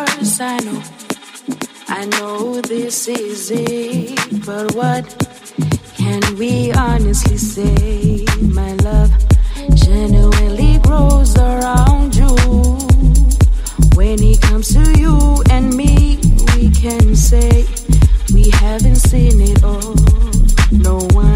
a. I know, I know this is it, but what can we honestly say? My love genuinely grows around you. When it comes to you and me, we can say we haven't seen it all. No one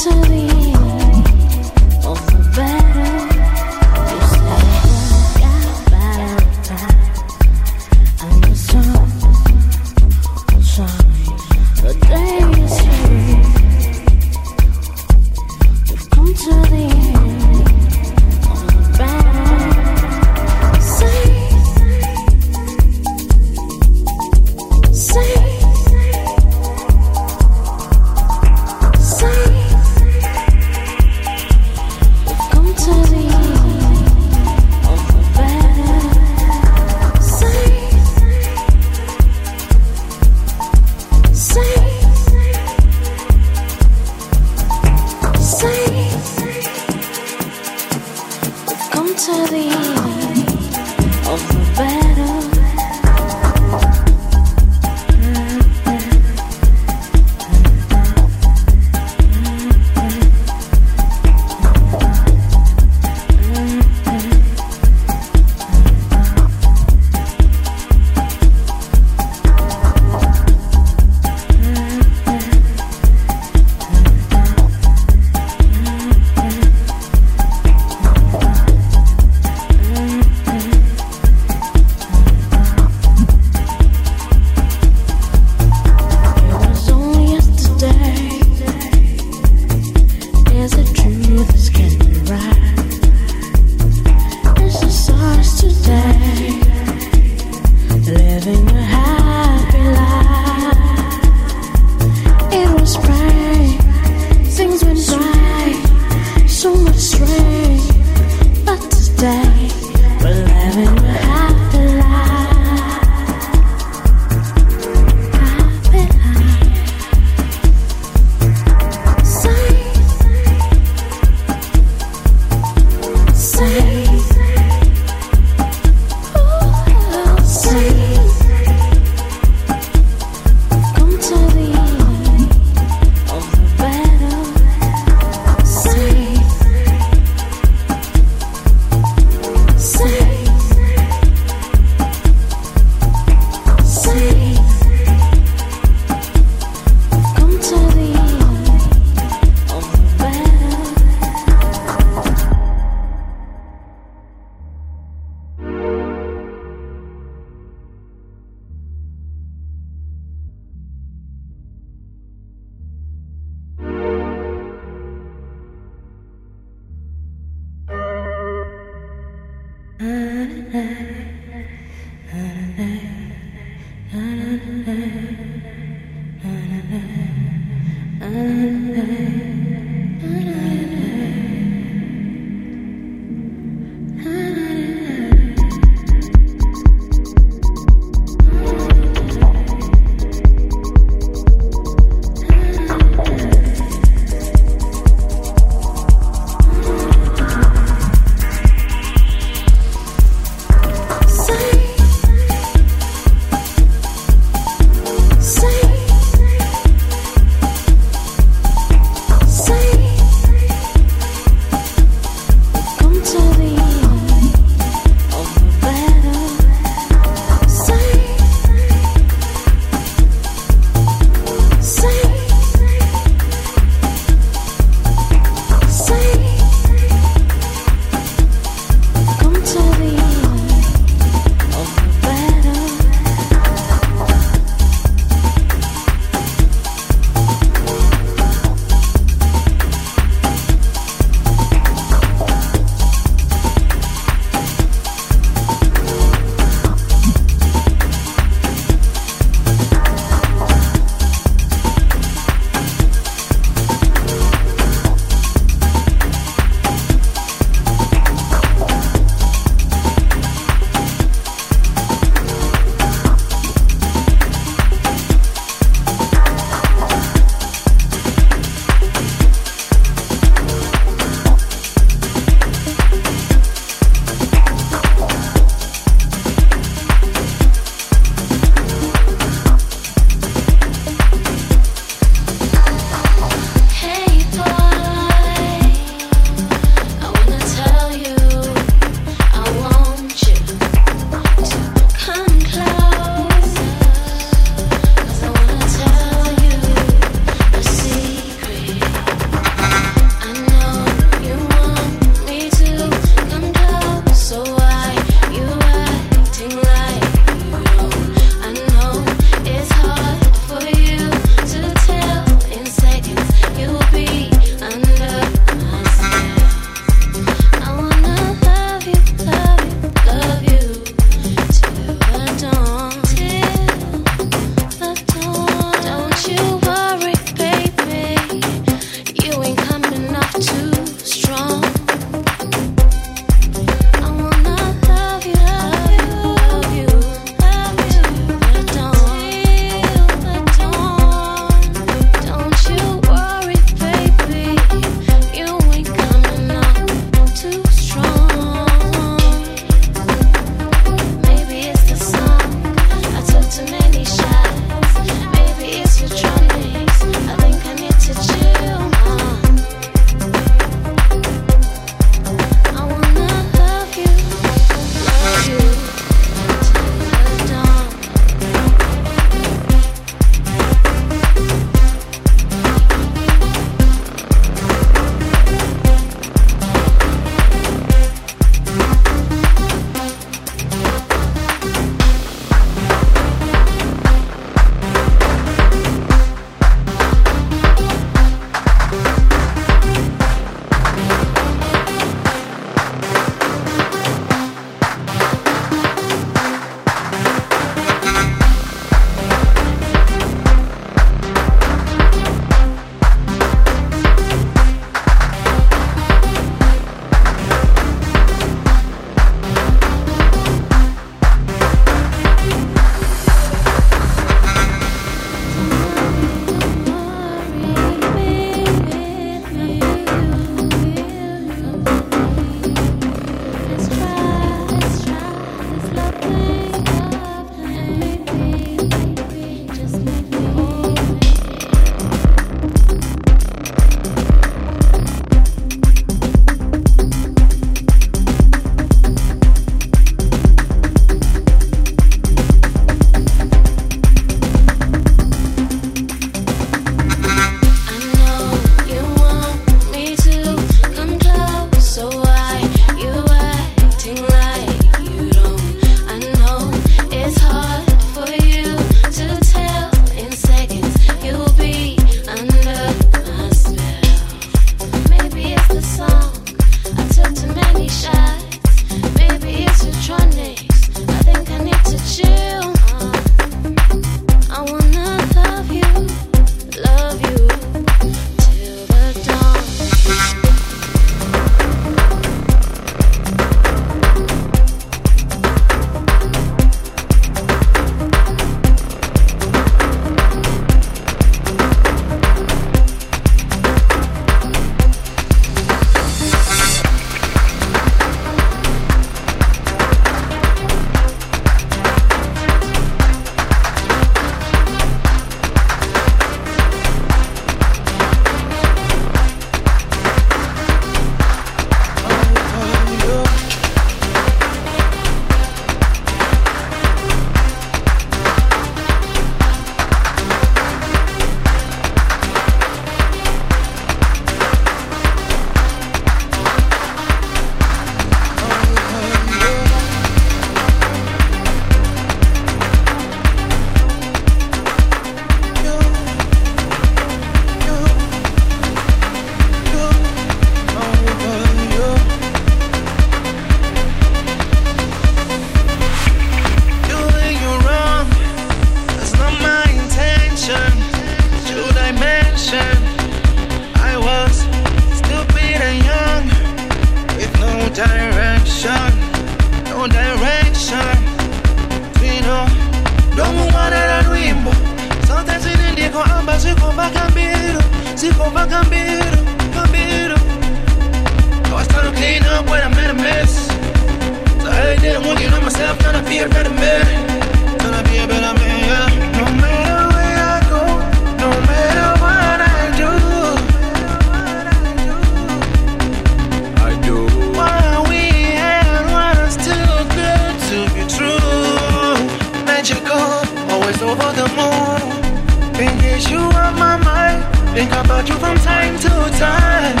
guess you on my mind. Think about you from time to time.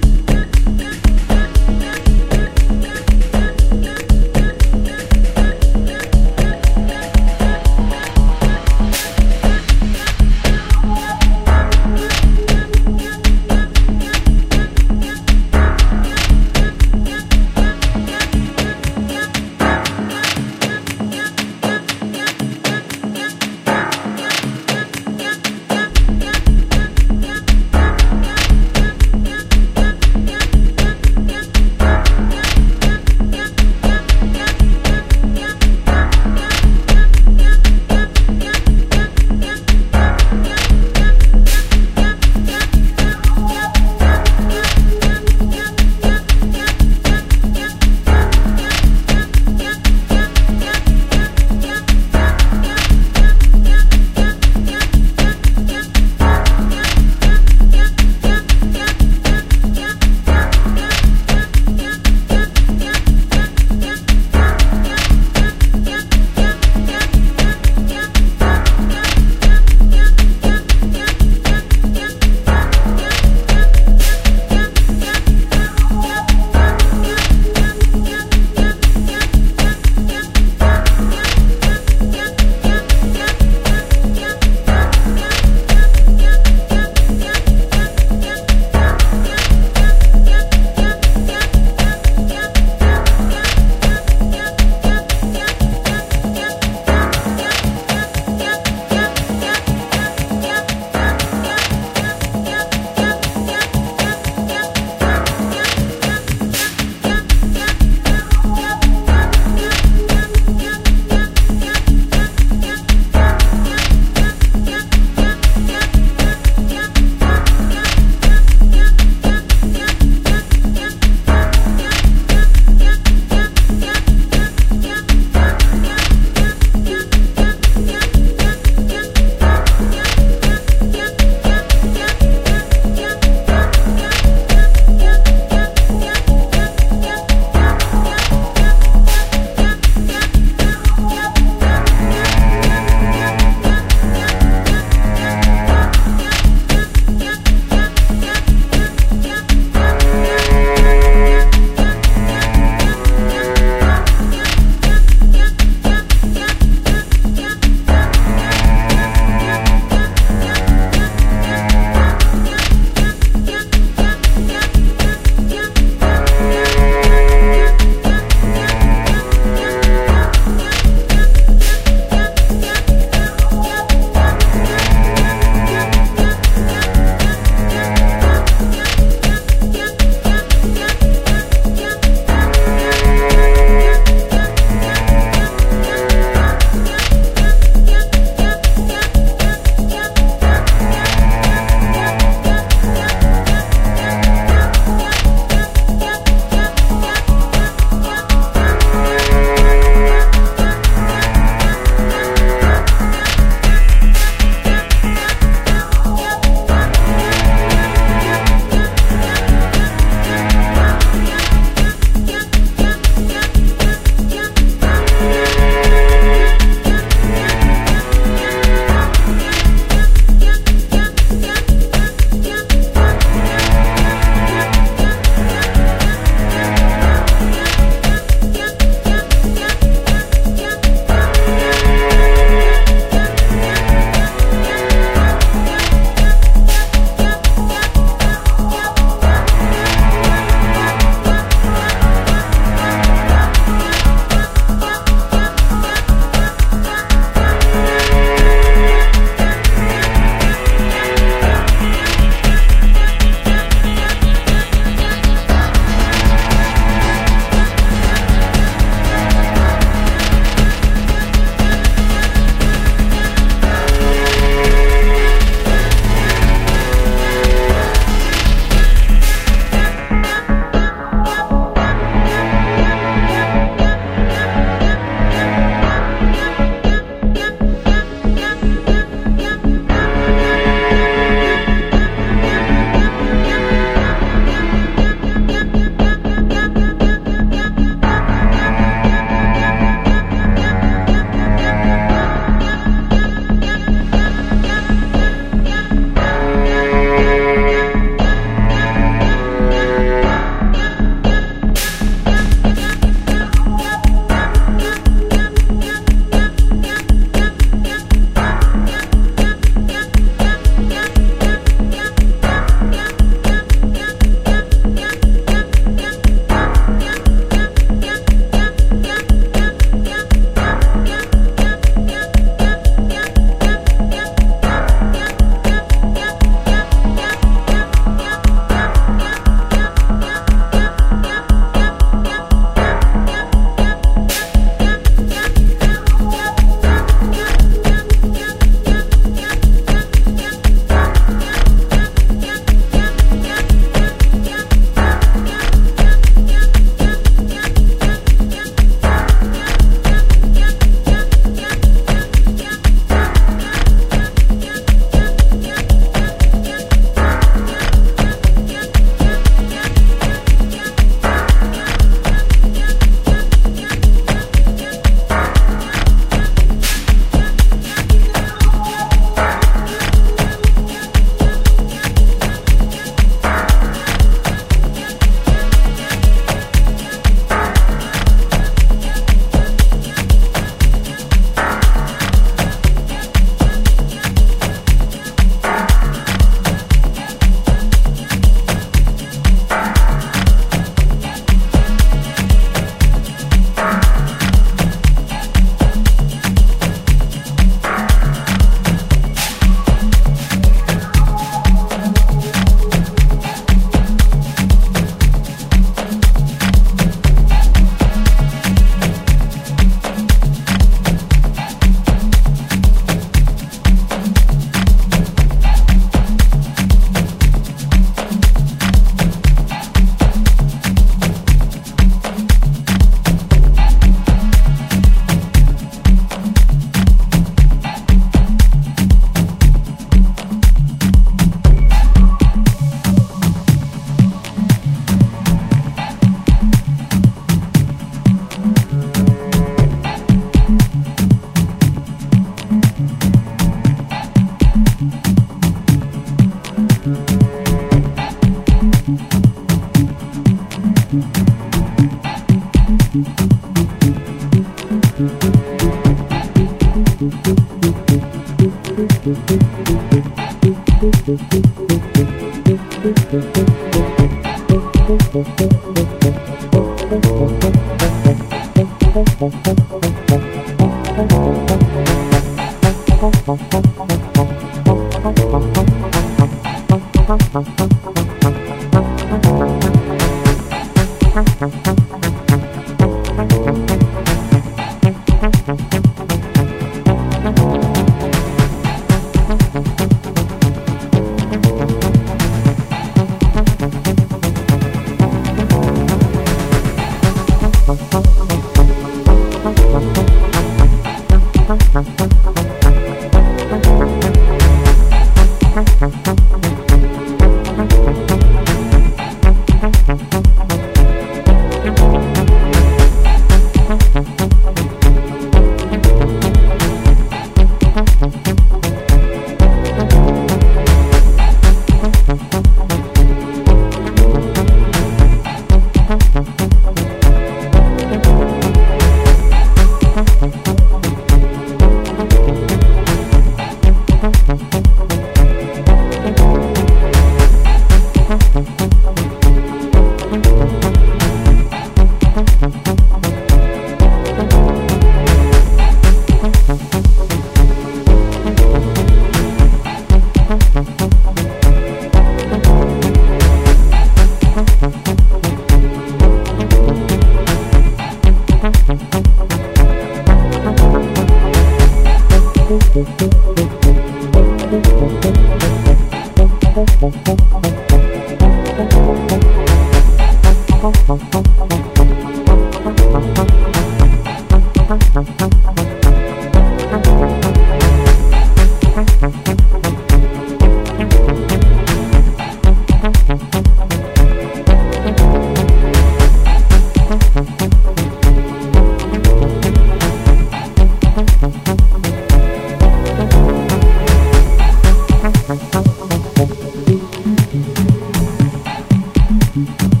Thank